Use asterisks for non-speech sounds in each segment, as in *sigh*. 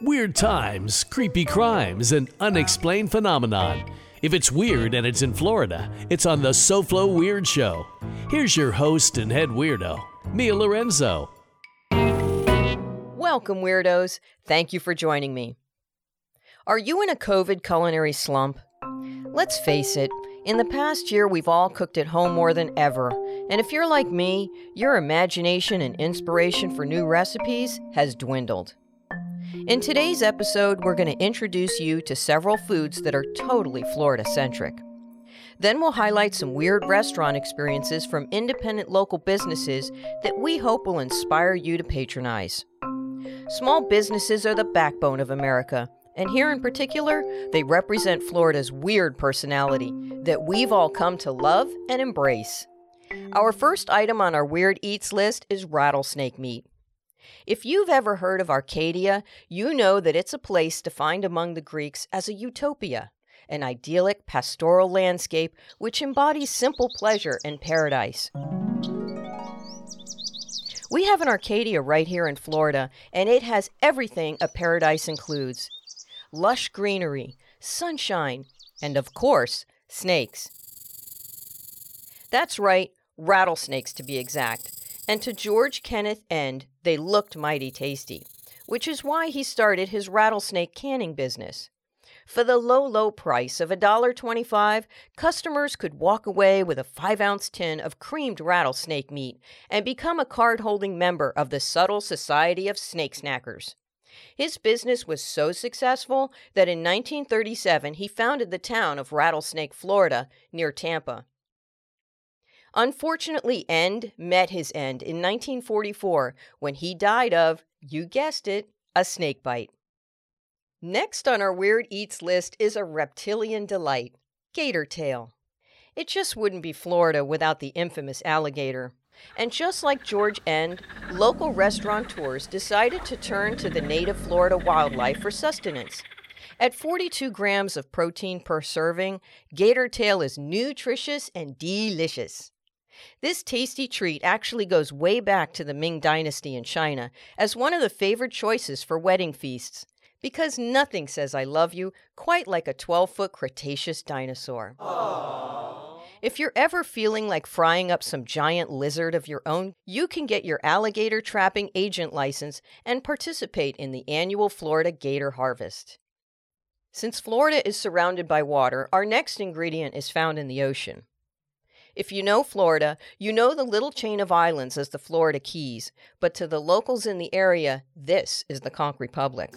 Weird times, creepy crimes, and unexplained phenomenon. If it's weird and it's in Florida, it's on the SoFlo Weird Show. Here's your host and head weirdo, Mia Lorenzo. Welcome, weirdos. Thank you for joining me. Are you in a COVID culinary slump? Let's face it, in the past year, we've all cooked at home more than ever. And if you're like me, your imagination and inspiration for new recipes has dwindled. In today's episode, we're going to introduce you to several foods that are totally Florida centric. Then we'll highlight some weird restaurant experiences from independent local businesses that we hope will inspire you to patronize. Small businesses are the backbone of America, and here in particular, they represent Florida's weird personality that we've all come to love and embrace. Our first item on our weird eats list is rattlesnake meat. If you've ever heard of Arcadia, you know that it's a place defined among the Greeks as a utopia, an idyllic pastoral landscape which embodies simple pleasure and paradise. We have an Arcadia right here in Florida, and it has everything a paradise includes lush greenery, sunshine, and of course, snakes. That's right, rattlesnakes to be exact. And to George Kenneth End, they looked mighty tasty, which is why he started his rattlesnake canning business. For the low, low price of $1.25, customers could walk away with a 5 ounce tin of creamed rattlesnake meat and become a card holding member of the Subtle Society of Snake Snackers. His business was so successful that in 1937 he founded the town of Rattlesnake, Florida, near Tampa. Unfortunately, End met his end in 1944 when he died of, you guessed it, a snake bite. Next on our Weird Eats list is a reptilian delight gator tail. It just wouldn't be Florida without the infamous alligator. And just like George End, local restaurateurs decided to turn to the native Florida wildlife for sustenance. At 42 grams of protein per serving, gator tail is nutritious and delicious. This tasty treat actually goes way back to the Ming Dynasty in China as one of the favored choices for wedding feasts, because nothing says I love you quite like a 12 foot Cretaceous dinosaur. Aww. If you're ever feeling like frying up some giant lizard of your own, you can get your alligator trapping agent license and participate in the annual Florida Gator Harvest. Since Florida is surrounded by water, our next ingredient is found in the ocean. If you know Florida, you know the little chain of islands as the Florida Keys, but to the locals in the area, this is the Conch Republic.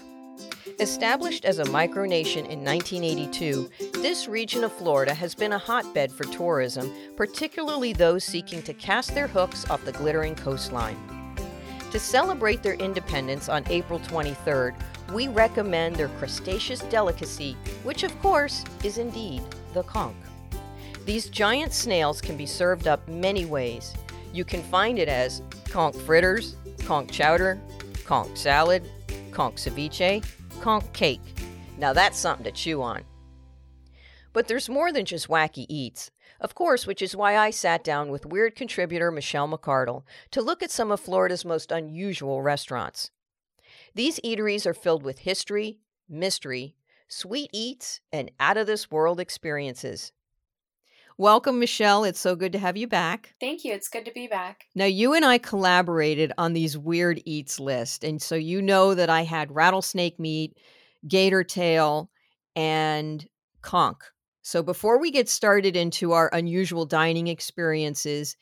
Established as a micronation in 1982, this region of Florida has been a hotbed for tourism, particularly those seeking to cast their hooks off the glittering coastline. To celebrate their independence on April 23rd, we recommend their crustaceous delicacy, which of course is indeed the conch. These giant snails can be served up many ways. You can find it as conch fritters, conch chowder, conch salad, conch ceviche, conch cake. Now that's something to chew on. But there's more than just wacky eats. Of course, which is why I sat down with weird contributor Michelle McCardle to look at some of Florida's most unusual restaurants. These eateries are filled with history, mystery, sweet eats, and out of this world experiences. Welcome, Michelle. It's so good to have you back. Thank you. It's good to be back. Now, you and I collaborated on these weird eats list. And so you know that I had rattlesnake meat, gator tail, and conch. So before we get started into our unusual dining experiences,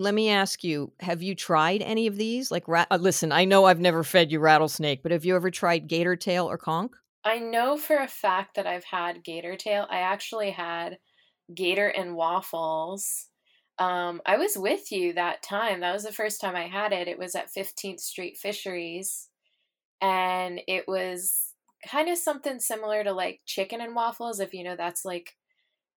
let me ask you have you tried any of these like rat- uh, listen i know i've never fed you rattlesnake but have you ever tried gator tail or conch i know for a fact that i've had gator tail i actually had gator and waffles. Um, I was with you that time. That was the first time I had it. It was at 15th Street Fisheries. And it was kind of something similar to like chicken and waffles. If you know, that's like,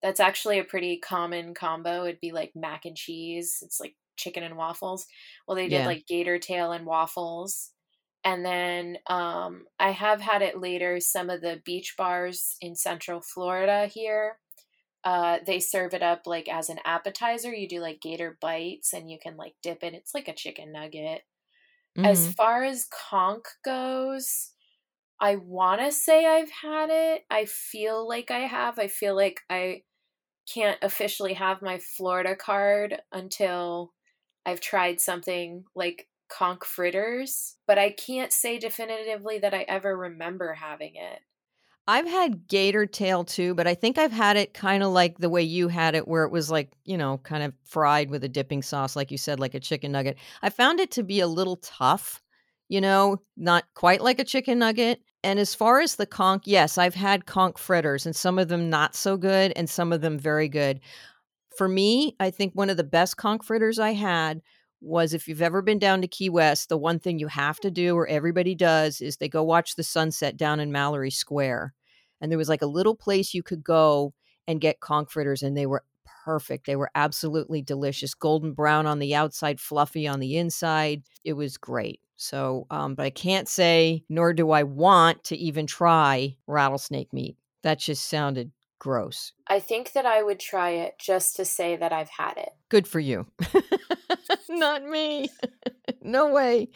that's actually a pretty common combo. It'd be like mac and cheese. It's like chicken and waffles. Well, they did yeah. like gator tail and waffles. And then um, I have had it later, some of the beach bars in Central Florida here uh, they serve it up like as an appetizer. You do like gator bites and you can like dip it. It's like a chicken nugget. Mm-hmm. As far as conch goes, I want to say I've had it. I feel like I have. I feel like I can't officially have my Florida card until I've tried something like conch fritters, but I can't say definitively that I ever remember having it. I've had gator tail too, but I think I've had it kind of like the way you had it, where it was like, you know, kind of fried with a dipping sauce, like you said, like a chicken nugget. I found it to be a little tough, you know, not quite like a chicken nugget. And as far as the conch, yes, I've had conch fritters and some of them not so good and some of them very good. For me, I think one of the best conch fritters I had was if you've ever been down to Key West, the one thing you have to do, or everybody does, is they go watch the sunset down in Mallory Square. And there was like a little place you could go and get conch fritters, and they were perfect. They were absolutely delicious. Golden brown on the outside, fluffy on the inside. It was great. So, um, but I can't say, nor do I want to even try rattlesnake meat. That just sounded gross. I think that I would try it just to say that I've had it. Good for you. *laughs* Not me. *laughs* no way.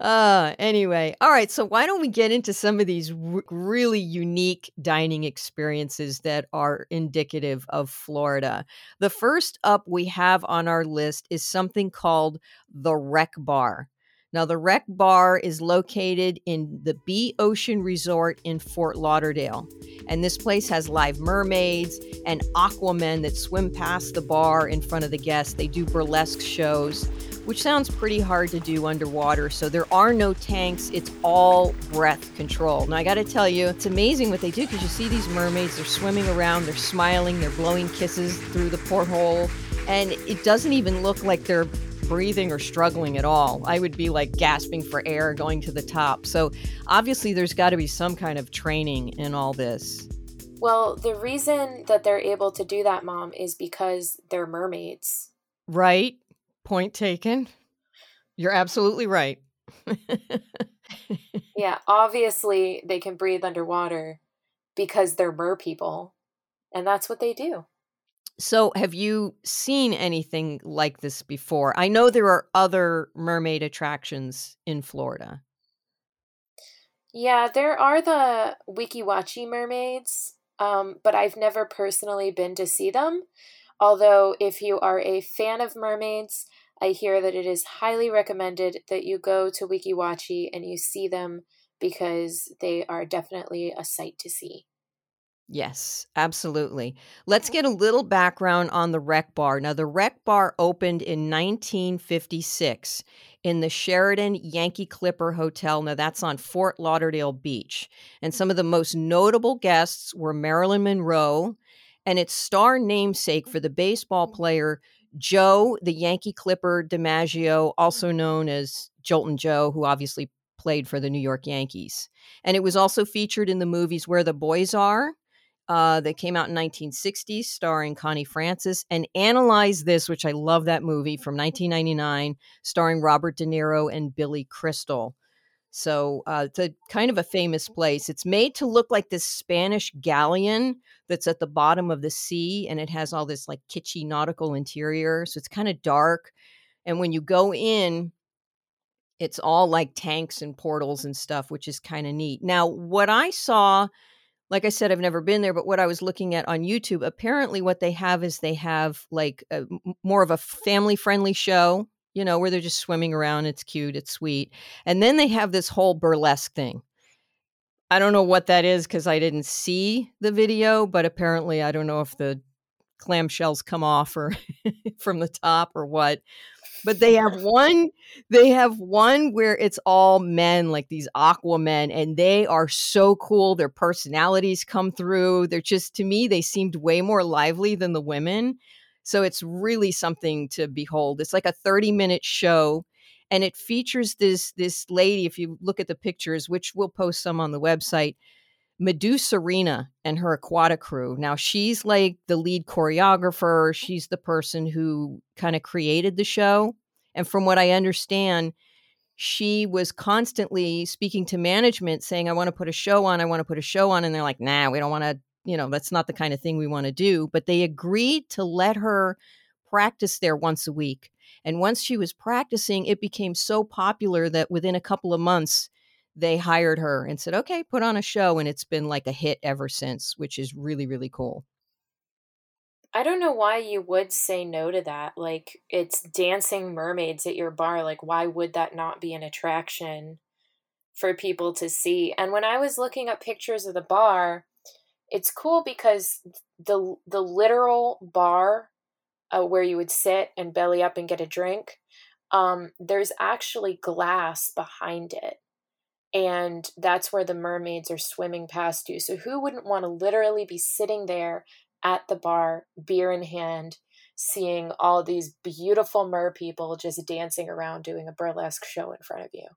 Uh anyway, all right, so why don't we get into some of these r- really unique dining experiences that are indicative of Florida. The first up we have on our list is something called the Wreck Bar. Now, the Wreck Bar is located in the B Ocean Resort in Fort Lauderdale. And this place has live mermaids and aquamen that swim past the bar in front of the guests. They do burlesque shows, which sounds pretty hard to do underwater. So there are no tanks, it's all breath control. Now, I got to tell you, it's amazing what they do because you see these mermaids, they're swimming around, they're smiling, they're blowing kisses through the porthole. And it doesn't even look like they're breathing or struggling at all. I would be like gasping for air going to the top. So obviously, there's got to be some kind of training in all this. Well, the reason that they're able to do that, mom, is because they're mermaids. Right. Point taken. You're absolutely right. *laughs* yeah, obviously, they can breathe underwater because they're mer people. And that's what they do. So, have you seen anything like this before? I know there are other mermaid attractions in Florida. Yeah, there are the Weeki Wachee mermaids, um, but I've never personally been to see them. Although, if you are a fan of mermaids, I hear that it is highly recommended that you go to Weeki Wachee and you see them because they are definitely a sight to see. Yes, absolutely. Let's get a little background on the Wreck Bar. Now, the Wreck Bar opened in 1956 in the Sheraton Yankee Clipper Hotel. Now, that's on Fort Lauderdale Beach. And some of the most notable guests were Marilyn Monroe and its star namesake for the baseball player Joe, the Yankee Clipper DiMaggio, also known as Joltin' Joe, who obviously played for the New York Yankees. And it was also featured in the movies Where the Boys Are uh, that came out in 1960, starring Connie Francis, and Analyze This, which I love that movie from 1999, starring Robert De Niro and Billy Crystal. So uh, it's a kind of a famous place. It's made to look like this Spanish galleon that's at the bottom of the sea, and it has all this like kitschy nautical interior. So it's kind of dark. And when you go in, it's all like tanks and portals and stuff, which is kind of neat. Now, what I saw like I said, I've never been there, but what I was looking at on YouTube, apparently what they have is they have like a, more of a family friendly show, you know, where they're just swimming around. It's cute, it's sweet. And then they have this whole burlesque thing. I don't know what that is because I didn't see the video, but apparently I don't know if the clamshells come off or *laughs* from the top or what but they have *laughs* one they have one where it's all men like these aqua men and they are so cool. Their personalities come through. They're just to me they seemed way more lively than the women. So it's really something to behold. It's like a 30 minute show and it features this this lady if you look at the pictures which we'll post some on the website MeduSirena and her aquatic crew. Now she's like the lead choreographer. She's the person who kind of created the show. And from what I understand, she was constantly speaking to management saying, I want to put a show on, I want to put a show on. And they're like, nah, we don't want to, you know, that's not the kind of thing we want to do. But they agreed to let her practice there once a week. And once she was practicing, it became so popular that within a couple of months, they hired her and said, okay, put on a show. And it's been like a hit ever since, which is really, really cool. I don't know why you would say no to that. Like, it's dancing mermaids at your bar. Like, why would that not be an attraction for people to see? And when I was looking up pictures of the bar, it's cool because the the literal bar uh, where you would sit and belly up and get a drink, um, there's actually glass behind it and that's where the mermaids are swimming past you. So who wouldn't want to literally be sitting there at the bar, beer in hand, seeing all these beautiful mer people just dancing around doing a burlesque show in front of you?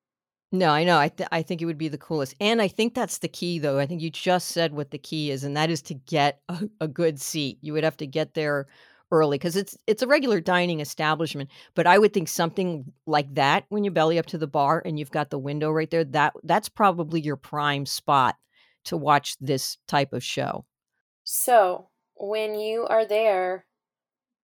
No, I know. I th- I think it would be the coolest, and I think that's the key, though. I think you just said what the key is, and that is to get a, a good seat. You would have to get there early because it's it's a regular dining establishment. But I would think something like that when you belly up to the bar and you've got the window right there. That that's probably your prime spot to watch this type of show. So when you are there,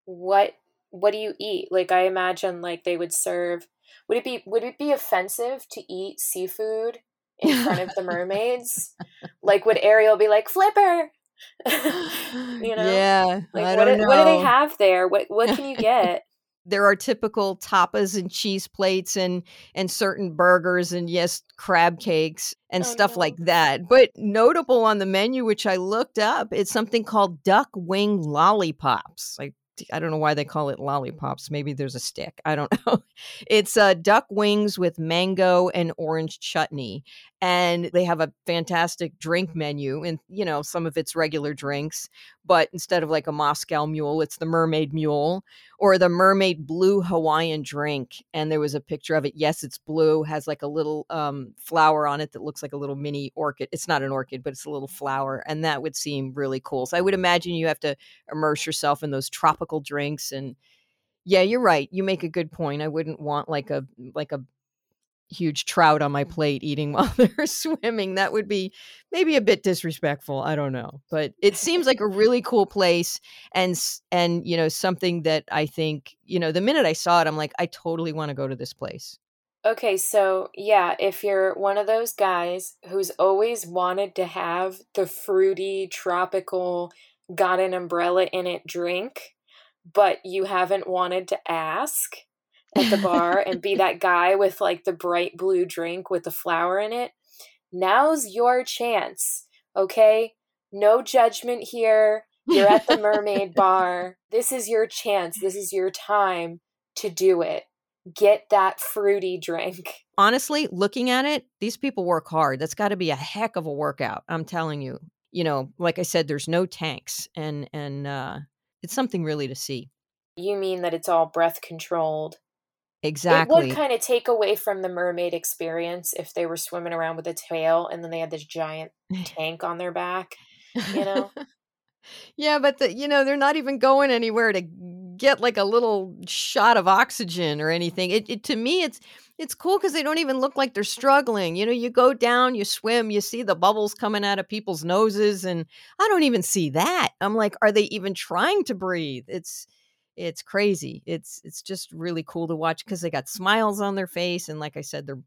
what what do you eat? Like I imagine like they would serve. Would it be would it be offensive to eat seafood in front of the *laughs* mermaids? like would Ariel be like Flipper? *laughs* you know? Yeah. Like I what, do, what do they have there? What what can you *laughs* get? there are typical tapas and cheese plates and and certain burgers and yes crab cakes and oh, stuff no. like that but notable on the menu which i looked up it's something called duck wing lollipops like I don't know why they call it lollipops. Maybe there's a stick. I don't *laughs* know. It's uh, duck wings with mango and orange chutney. And they have a fantastic drink menu and, you know, some of it's regular drinks. But instead of like a Moscow mule, it's the mermaid mule or the mermaid blue Hawaiian drink. And there was a picture of it. Yes, it's blue, has like a little um, flower on it that looks like a little mini orchid. It's not an orchid, but it's a little flower. And that would seem really cool. So I would imagine you have to immerse yourself in those tropical drinks and yeah, you're right. You make a good point. I wouldn't want like a like a huge trout on my mm-hmm. plate eating *laughs* while they're swimming. That would be maybe a bit disrespectful. I don't know, but it seems like a really cool place and and you know something that I think you know the minute I saw it, I'm like I totally want to go to this place. Okay, so yeah, if you're one of those guys who's always wanted to have the fruity tropical got an umbrella in it drink, but you haven't wanted to ask at the bar *laughs* and be that guy with like the bright blue drink with the flower in it, now's your chance. Okay? No judgment here. You're at the mermaid *laughs* bar. This is your chance. This is your time to do it. Get that fruity drink. Honestly, looking at it, these people work hard. That's got to be a heck of a workout. I'm telling you. You know, like I said, there's no tanks and and uh it's something really to see. You mean that it's all breath controlled? Exactly. It would kind of take away from the mermaid experience if they were swimming around with a tail and then they had this giant *laughs* tank on their back, you know? *laughs* yeah, but the, you know, they're not even going anywhere to get like a little shot of oxygen or anything. It, it to me it's it's cool cuz they don't even look like they're struggling. You know, you go down, you swim, you see the bubbles coming out of people's noses and I don't even see that. I'm like, are they even trying to breathe? It's it's crazy. It's it's just really cool to watch because they got smiles on their face, and like I said, they're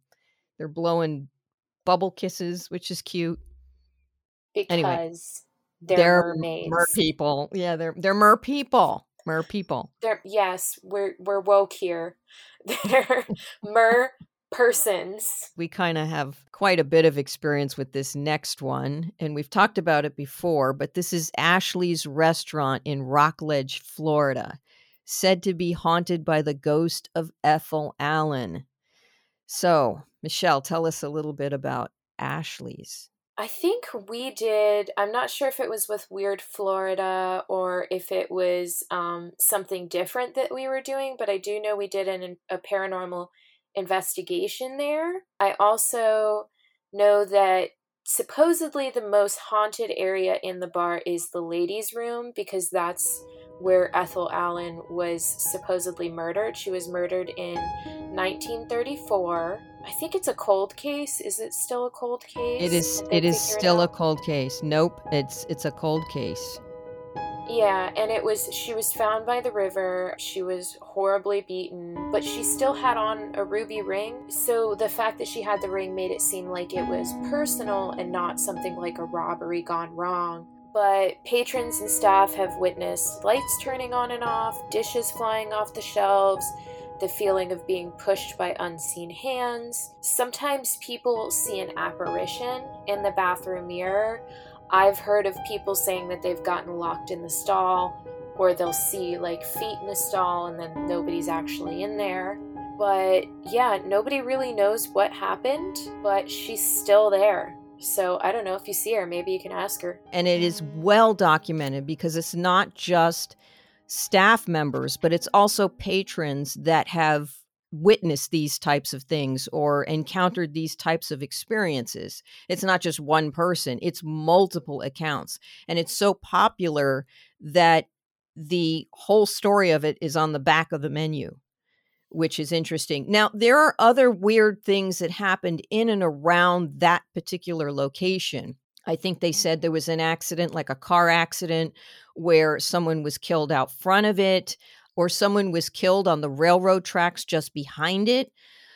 they're blowing bubble kisses, which is cute. Because anyway, they're, they're mermaids. Mer people. Yeah, they're they're mer people. Mer people. They're yes, we're we're woke here. *laughs* They're mer persons. We kind of have quite a bit of experience with this next one, and we've talked about it before, but this is Ashley's restaurant in Rockledge, Florida said to be haunted by the ghost of Ethel Allen. So, Michelle, tell us a little bit about Ashley's. I think we did. I'm not sure if it was with Weird Florida or if it was um, something different that we were doing, but I do know we did an, a paranormal investigation there. I also know that supposedly the most haunted area in the bar is the ladies' room because that's where Ethel Allen was supposedly murdered. She was murdered in 1934. I think it's a cold case. Is it still a cold case? It is. It is still it a cold case. Nope. It's it's a cold case. Yeah, and it was, she was found by the river. She was horribly beaten, but she still had on a ruby ring. So the fact that she had the ring made it seem like it was personal and not something like a robbery gone wrong. But patrons and staff have witnessed lights turning on and off, dishes flying off the shelves, the feeling of being pushed by unseen hands. Sometimes people see an apparition in the bathroom mirror. I've heard of people saying that they've gotten locked in the stall, or they'll see like feet in the stall and then nobody's actually in there. But yeah, nobody really knows what happened, but she's still there. So I don't know if you see her, maybe you can ask her. And it is well documented because it's not just staff members, but it's also patrons that have witnessed these types of things or encountered these types of experiences. It's not just one person, it's multiple accounts. And it's so popular that the whole story of it is on the back of the menu, which is interesting. Now, there are other weird things that happened in and around that particular location. I think they mm-hmm. said there was an accident, like a car accident, where someone was killed out front of it, or someone was killed on the railroad tracks just behind it.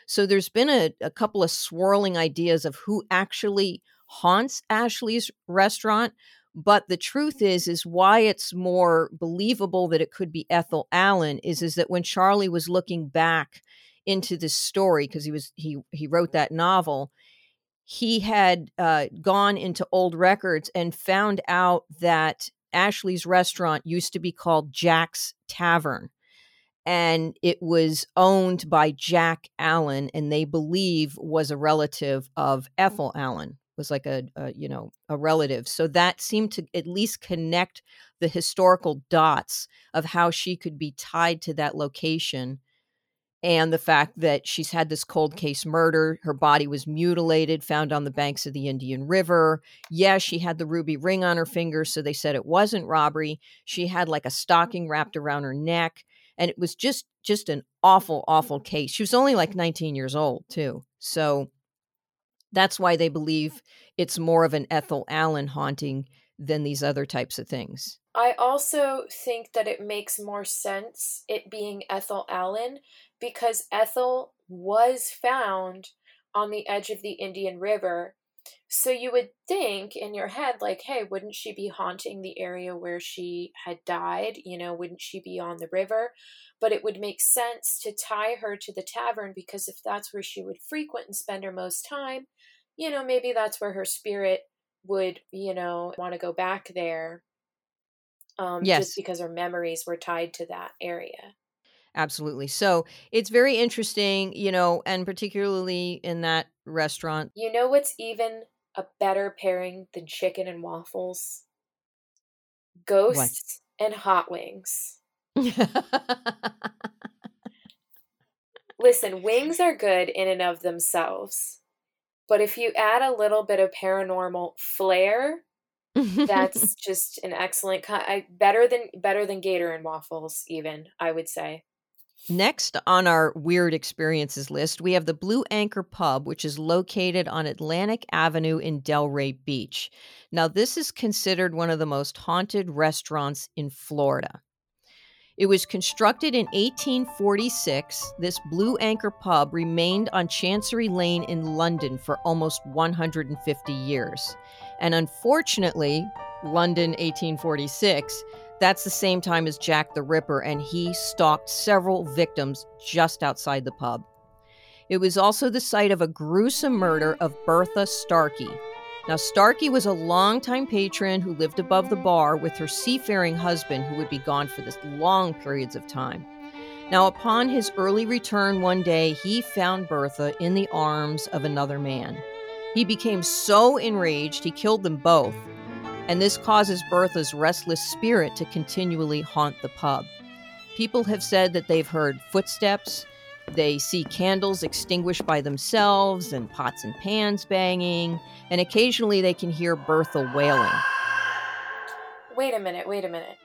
So there's been a, a couple of swirling ideas of who actually haunts Ashley's restaurant. But the truth is, is why it's more believable that it could be Ethel Allen is, is that when Charlie was looking back into this story, because he was he he wrote that novel, he had uh, gone into old records and found out that Ashley's restaurant used to be called Jack's Tavern. And it was owned by Jack Allen, and they believe was a relative of Ethel Allen, was like a, a you know a relative. So that seemed to at least connect the historical dots of how she could be tied to that location and the fact that she's had this cold case murder. Her body was mutilated, found on the banks of the Indian River. Yes, she had the ruby ring on her finger, so they said it wasn't robbery. She had like a stocking wrapped around her neck, and it was just just an awful, awful case. She was only like 19 years old too, so that's why they believe it's more of an Ethel Allen haunting than these other types of things. I also think that it makes more sense it being Ethel Allen because Ethel was found on the edge of the Indian River. So you would think in your head, like, hey, wouldn't she be haunting the area where she had died? You know, wouldn't she be on the river? But it would make sense to tie her to the tavern because if that's where she would frequent and spend her most time, you know, maybe that's where her spirit would, you know, want to go back there. Um, yes. Just because her memories were tied to that area. Absolutely. So it's very interesting, you know, and particularly in that restaurant. You know what's even a better pairing than chicken and waffles? Ghosts what? and hot wings. *laughs* Listen, wings are good in and of themselves. But if you add a little bit of paranormal flair, that's *laughs* just an excellent cut. better than better than gator and waffles even, I would say. Next on our weird experiences list, we have the Blue Anchor Pub, which is located on Atlantic Avenue in Delray Beach. Now, this is considered one of the most haunted restaurants in Florida. It was constructed in 1846. This Blue Anchor Pub remained on Chancery Lane in London for almost 150 years. And unfortunately, London 1846 that's the same time as Jack the Ripper, and he stalked several victims just outside the pub. It was also the site of a gruesome murder of Bertha Starkey. Now, Starkey was a longtime patron who lived above the bar with her seafaring husband, who would be gone for this long periods of time. Now, upon his early return one day, he found Bertha in the arms of another man. He became so enraged, he killed them both and this causes Bertha's restless spirit to continually haunt the pub. People have said that they've heard footsteps, they see candles extinguished by themselves, and pots and pans banging, and occasionally they can hear Bertha wailing. Wait a minute, wait a minute.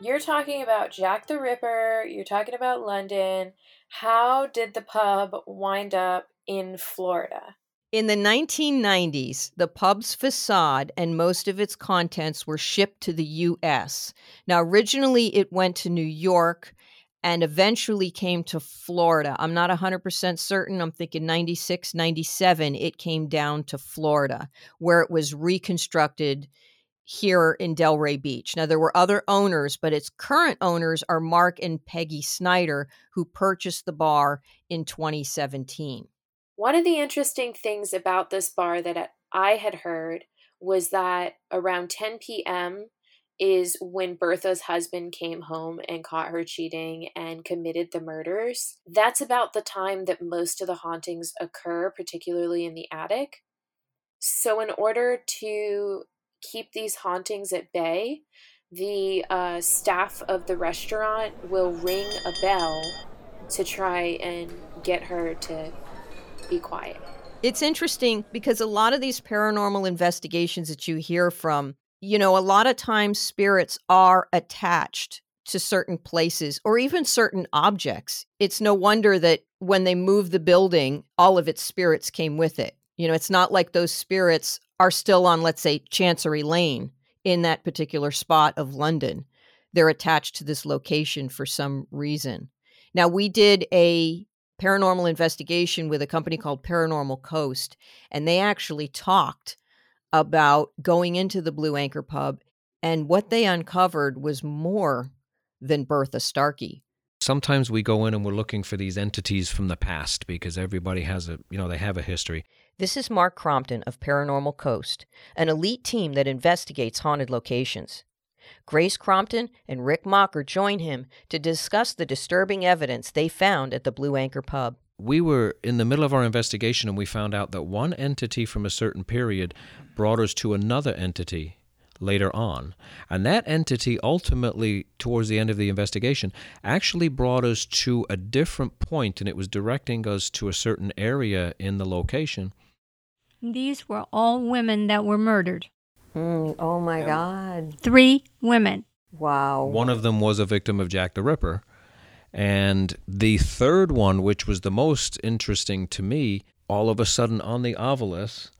You're talking about Jack the Ripper, you're talking about London. How did the pub wind up in Florida? In the 1990s, the pub's facade and most of its contents were shipped to the US. Now, originally it went to New York and eventually came to Florida. I'm not 100% certain. I'm thinking 96, 97, it came down to Florida, where it was reconstructed here in Delray Beach. Now, there were other owners, but its current owners are Mark and Peggy Snyder, who purchased the bar in 2017. One of the interesting things about this bar that I had heard was that around 10 p.m. is when Bertha's husband came home and caught her cheating and committed the murders. That's about the time that most of the hauntings occur, particularly in the attic. So, in order to keep these hauntings at bay, the uh, staff of the restaurant will ring a bell to try and get her to be quiet. It's interesting because a lot of these paranormal investigations that you hear from, you know, a lot of times spirits are attached to certain places or even certain objects. It's no wonder that when they moved the building, all of its spirits came with it. You know, it's not like those spirits are still on, let's say, Chancery Lane in that particular spot of London. They're attached to this location for some reason. Now, we did a paranormal investigation with a company called Paranormal Coast, and they actually talked about going into the Blue Anchor pub, and what they uncovered was more than Bertha Starkey. Sometimes we go in and we're looking for these entities from the past because everybody has a, you know, they have a history. This is Mark Crompton of Paranormal Coast, an elite team that investigates haunted locations. Grace Crompton and Rick Mocker join him to discuss the disturbing evidence they found at the Blue Anchor pub. We were in the middle of our investigation and we found out that one entity from a certain period brought us to another entity later on. And that entity ultimately, towards the end of the investigation, actually brought us to a different point and it was directing us to a certain area in the location. These were all women that were murdered. Mm, oh my God. Three women. Wow. One of them was a victim of Jack the Ripper. And the third one, which was the most interesting to me, all of a sudden on the Ovilus,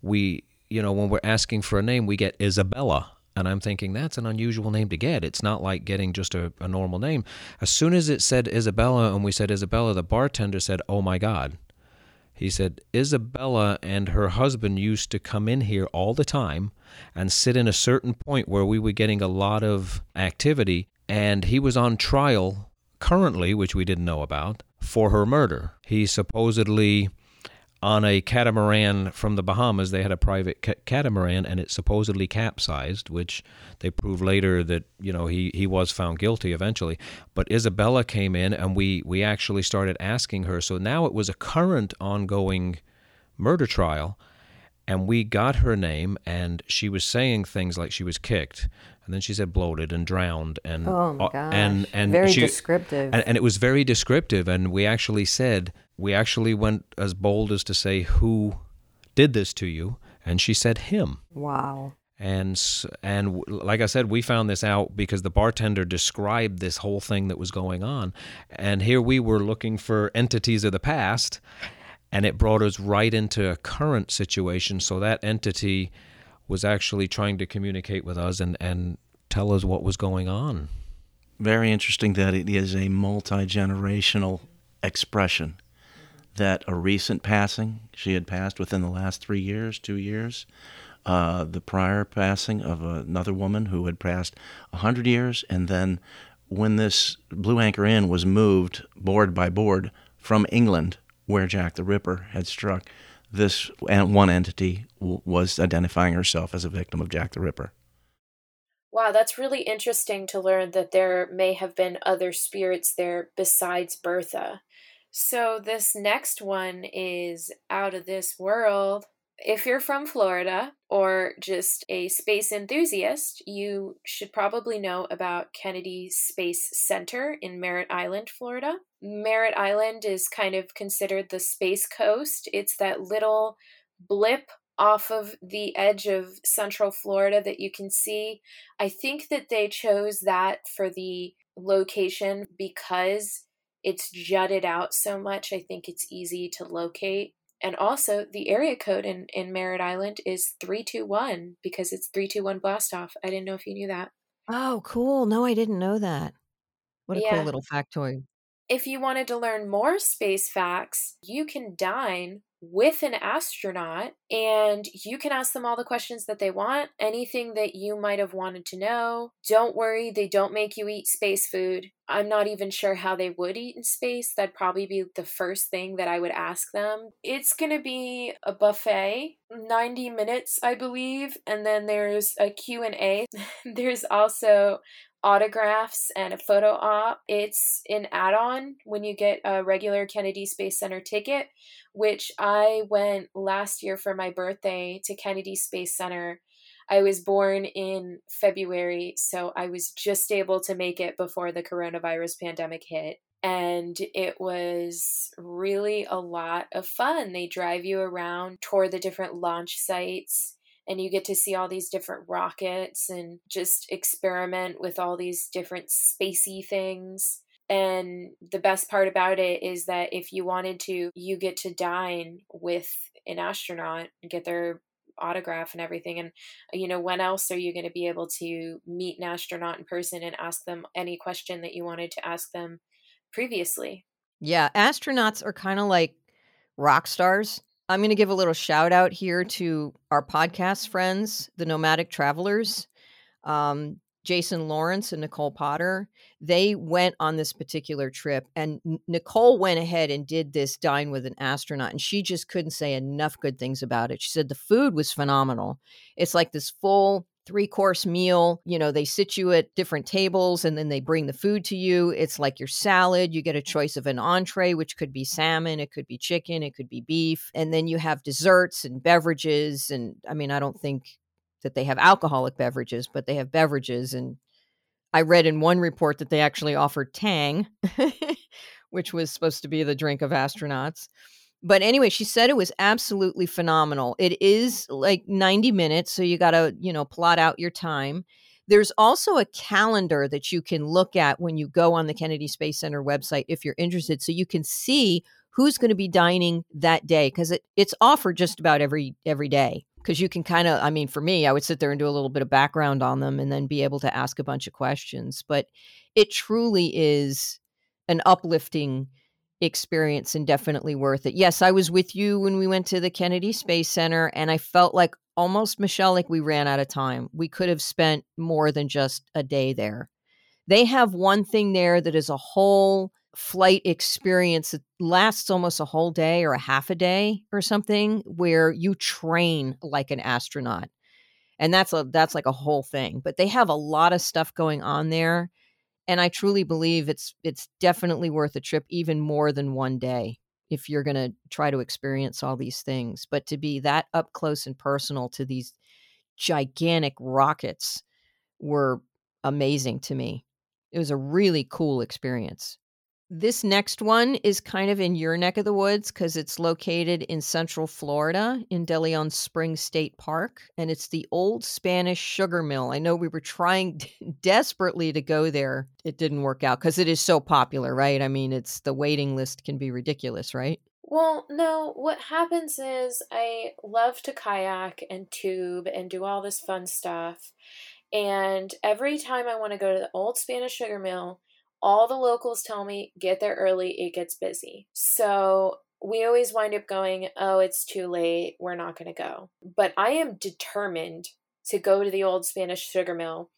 we, you know, when we're asking for a name, we get Isabella. And I'm thinking that's an unusual name to get. It's not like getting just a, a normal name. As soon as it said Isabella and we said Isabella, the bartender said, Oh my God. He said, Isabella and her husband used to come in here all the time and sit in a certain point where we were getting a lot of activity. And he was on trial currently, which we didn't know about, for her murder. He supposedly on a catamaran from the Bahamas. They had a private ca- catamaran, and it supposedly capsized, which they proved later that you know he he was found guilty eventually. But Isabella came in, and we we actually started asking her. So now it was a current, ongoing murder trial, and we got her name, and she was saying things like she was kicked. And then she said bloated and drowned and oh uh, gosh. and and very she, descriptive. and, and it was very descriptive. And we actually said we actually went as bold as to say who did this to you? And she said him. Wow. And and like i said we found this out because the bartender described this whole thing that was going on. And here we were looking for entities of the past and it brought us right into a current situation. So that entity was actually trying to communicate with us and and tell us what was going on. Very interesting that it is a multi-generational expression that a recent passing, she had passed within the last three years, two years, uh, the prior passing of another woman who had passed 100 years, and then when this Blue Anchor Inn was moved board by board from England, where Jack the Ripper had struck, this one entity was identifying herself as a victim of Jack the Ripper. Wow, that's really interesting to learn that there may have been other spirits there besides Bertha. So, this next one is out of this world. If you're from Florida or just a space enthusiast, you should probably know about Kennedy Space Center in Merritt Island, Florida. Merritt Island is kind of considered the space coast. It's that little blip off of the edge of central Florida that you can see. I think that they chose that for the location because it's jutted out so much, I think it's easy to locate. And also, the area code in, in Merritt Island is 321 because it's 321 blast off. I didn't know if you knew that. Oh, cool. No, I didn't know that. What a Yeah. cool little factoid. If you wanted to learn more space facts, you can dine with an astronaut and you can ask them all the questions that they want, anything that you might have wanted to know. Don't worry, they don't make you eat space food. I'm not even sure how they would eat in space. That'd probably be the first thing that I would ask them. It's going to be a buffet, 90 minutes, I believe, and then there's a Q&A. *laughs* there's also autographs and a photo op. It's an add on when you get a regular Kennedy Space Center ticket, which I went last year for my birthday to Kennedy Space Center. I was born in February, so I was just able to make it before the coronavirus pandemic hit. And it was really a lot of fun. They drive you around, tour the different launch sites, and you get to see all these different rockets and just experiment with all these different spacey things. And the best part about it is that if you wanted to, you get to dine with an astronaut and get their autograph and everything. And, you know, when else are you going to be able to meet an astronaut in person and ask them any question that you wanted to ask them previously? Yeah, astronauts are kind of like rock stars. I'm going to give a little shout out here to our podcast friends, the Nomadic Travelers, um, Jason Lawrence and Nicole Potter. They went on this particular trip, and Nicole went ahead and did this dine with an astronaut, and she just couldn't say enough good things about it. She said the food was phenomenal. It's like this full three course meal. You know, they sit you at different tables and then they bring the food to you. It's like your salad. You get a choice of an entree, which could be salmon, it could be chicken, it could be beef. And then you have desserts and beverages. And I mean, I don't think that they have alcoholic beverages, but they have beverages. And I read in one report that they actually offered Tang, *laughs* which was supposed to be the drink of astronauts but anyway, she said it was absolutely phenomenal. It is like 90 minutes, so you got to, you know, plot out your time. There's also a calendar that you can look at when you go on the Kennedy Space Center website if you're interested, so you can see who's going to be dining that day because it, it's offered just about every every day. Because you can kind of, I mean, for me, I would sit there and do a little bit of background on them and then be able to ask a bunch of questions. But it truly is an uplifting experience and definitely worth it. Yes, I was with you when we went to the Kennedy Space Center and I felt like almost Michelle like we ran out of time. We could have spent more than just a day there. They have one thing there that is a whole flight experience that lasts almost a whole day or a half a day or something where you train like an astronaut. And that's a that's like a whole thing. But they have a lot of stuff going on there and I truly believe it's it's definitely worth a trip even more than one day if you're going to try to experience all these things but to be that up close and personal to these gigantic rockets were amazing to me. It was a really cool experience. This next one is kind of in your neck of the woods because it's located in central Florida in De Leon Springs State Park. And it's the old Spanish sugar mill. I know we were trying *laughs* desperately to go there. It didn't work out because it is so popular, right? I mean, it's the waiting list can be ridiculous, right? Well, no, what happens is I love to kayak and tube and do all this fun stuff. And every time I want to go to the old Spanish sugar mill, all the locals tell me get there early, it gets busy. So we always wind up going, oh, it's too late, we're not going to go. But I am determined to go to the old Spanish sugar mill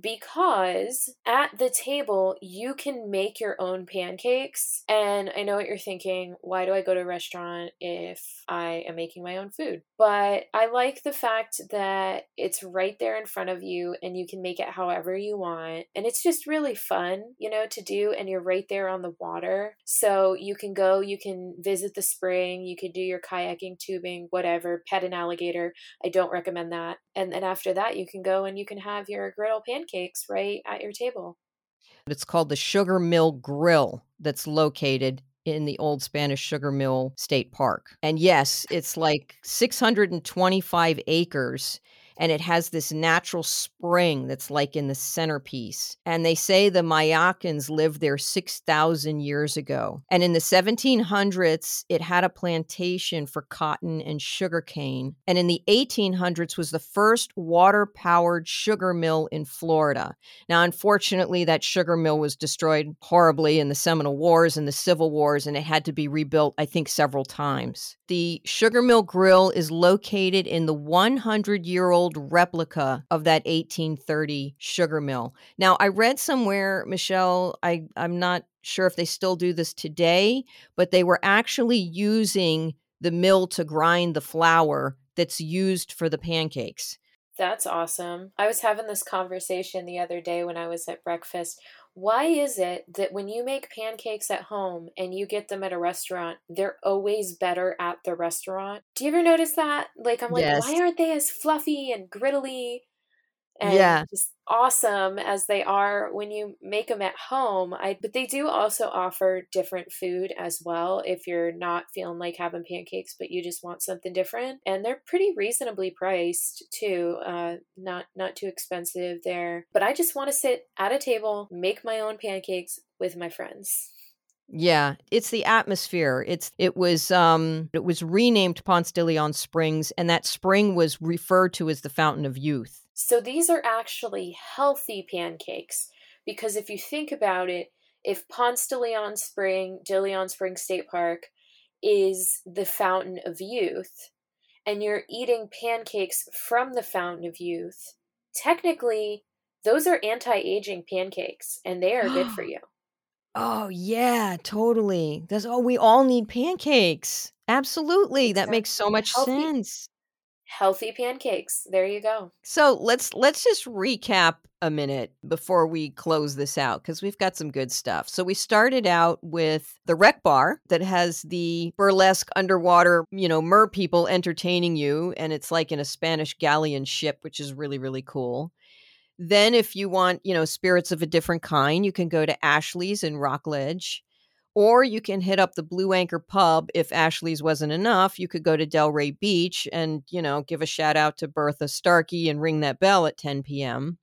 because at the table you can make your own pancakes. And I know what you're thinking why do I go to a restaurant if I am making my own food? But I like the fact that it's right there in front of you and you can make it however you want. And it's just really fun, you know, to do. And you're right there on the water. So you can go, you can visit the spring, you can do your kayaking, tubing, whatever, pet an alligator. I don't recommend that. And then after that, you can go and you can have your griddle pancakes right at your table. It's called the Sugar Mill Grill that's located in the old Spanish Sugar Mill State Park. And yes, it's like 625 acres and it has this natural spring that's like in the centerpiece. And they say the Mayacans lived there 6,000 years ago. And in the 1700s, it had a plantation for cotton and sugarcane. And in the 1800s was the first water-powered sugar mill in Florida. Now, unfortunately, that sugar mill was destroyed horribly in the Seminole Wars and the Civil Wars, and it had to be rebuilt, I think, several times. The Sugar Mill Grill is located in the 100 year old replica of that 1830 sugar mill. Now, I read somewhere, Michelle, I, I'm not sure if they still do this today, but they were actually using the mill to grind the flour that's used for the pancakes. That's awesome. I was having this conversation the other day when I was at breakfast why is it that when you make pancakes at home and you get them at a restaurant, they're always better at the restaurant? Do you ever notice that? Like, I'm like, yes. why aren't they as fluffy and griddly and yeah. just awesome as they are when you make them at home. I but they do also offer different food as well if you're not feeling like having pancakes but you just want something different. And they're pretty reasonably priced too. Uh not not too expensive there. But I just want to sit at a table, make my own pancakes with my friends. Yeah, it's the atmosphere. It's it was um it was renamed Ponce de Leon Springs and that spring was referred to as the Fountain of Youth. So these are actually healthy pancakes because if you think about it, if Ponce de Leon Spring, de Leon Spring State Park is the fountain of youth and you're eating pancakes from the fountain of youth, technically those are anti-aging pancakes and they are good for *gasps* you. Oh yeah, totally. That's oh we all need pancakes. Absolutely. That makes so much healthy, sense healthy pancakes. There you go. So let's let's just recap a minute before we close this out because we've got some good stuff. So we started out with the Wreck Bar that has the burlesque underwater, you know, mer people entertaining you, and it's like in a Spanish galleon ship, which is really really cool. Then, if you want, you know, spirits of a different kind, you can go to Ashley's in Rockledge. Or you can hit up the Blue Anchor Pub if Ashley's wasn't enough. You could go to Delray Beach and, you know, give a shout out to Bertha Starkey and ring that bell at 10 p.m.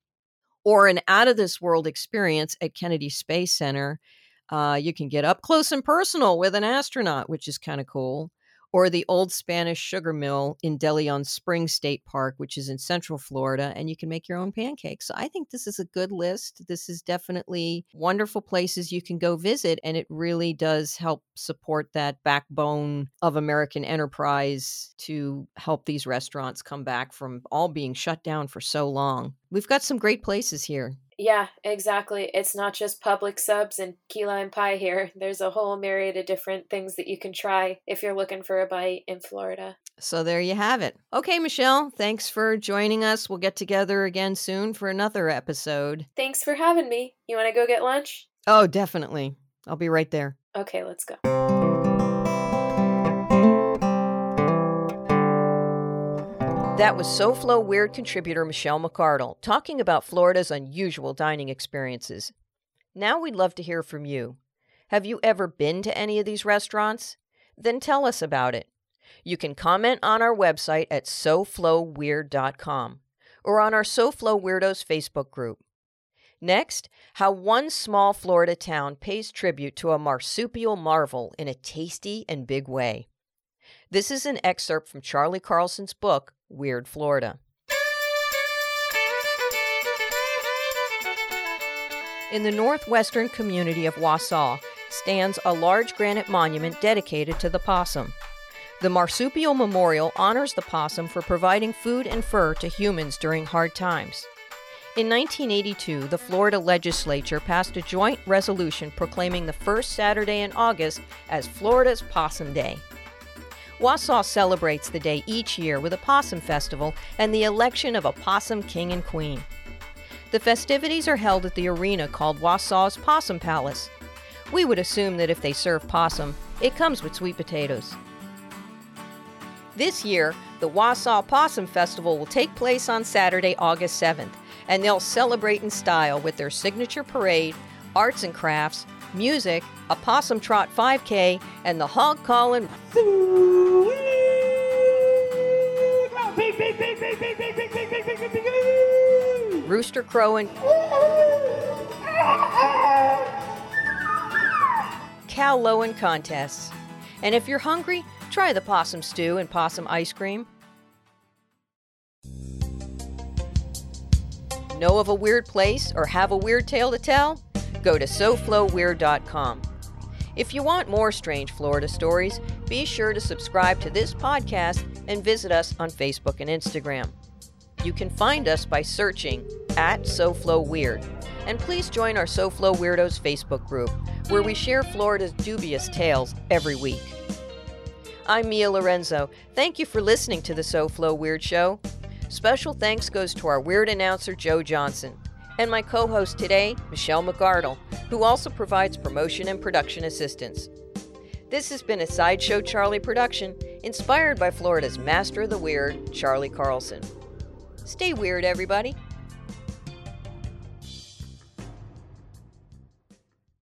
Or an out of this world experience at Kennedy Space Center. Uh, you can get up close and personal with an astronaut, which is kind of cool or the old Spanish sugar mill in DeLeon Spring State Park, which is in Central Florida, and you can make your own pancakes. So I think this is a good list. This is definitely wonderful places you can go visit, and it really does help support that backbone of American enterprise to help these restaurants come back from all being shut down for so long. We've got some great places here. Yeah, exactly. It's not just Publix subs and key lime pie here. There's a whole myriad of different things that you can try if you're looking for a bite in Florida. So there you have it. Okay, Michelle, thanks for joining us. We'll get together again soon for another episode. Thanks for having me. You want to go get lunch? Oh, definitely. I'll be right there. Okay, let's go. That was SoFlo Weird contributor Michelle McArdle talking about Florida's unusual dining experiences. Now we'd love to hear from you. Have you ever been to any of these restaurants? Then tell us about it. You can comment on our website at sofloweird.com or on our SoFlo Weirdos Facebook group. Next, how one small Florida town pays tribute to a marsupial marvel in a tasty and big way. This is an excerpt from Charlie Carlson's book, Weird Florida. In the northwestern community of Wausau stands a large granite monument dedicated to the possum. The Marsupial Memorial honors the possum for providing food and fur to humans during hard times. In 1982, the Florida legislature passed a joint resolution proclaiming the first Saturday in August as Florida's Possum Day. Wausau celebrates the day each year with a possum festival and the election of a possum king and queen. The festivities are held at the arena called Wausau's Possum Palace. We would assume that if they serve possum, it comes with sweet potatoes. This year, the Wausau Possum Festival will take place on Saturday, August 7th, and they'll celebrate in style with their signature parade, arts and crafts, music, a possum trot 5K, and the hog calling. Rooster crowing. Cow lowing contests. And if you're hungry, try the possum stew and possum ice cream. Know of a weird place or have a weird tale to tell? Go to SoFloWeird.com. If you want more strange Florida stories, be sure to subscribe to this podcast and visit us on Facebook and Instagram. You can find us by searching at SoFloWeird. And please join our SoFlo Weirdos Facebook group, where we share Florida's dubious tales every week. I'm Mia Lorenzo. Thank you for listening to the SoFlo Weird Show. Special thanks goes to our weird announcer, Joe Johnson, and my co host today, Michelle McArdle, who also provides promotion and production assistance. This has been a Sideshow Charlie production inspired by Florida's master of the weird, Charlie Carlson. Stay weird, everybody.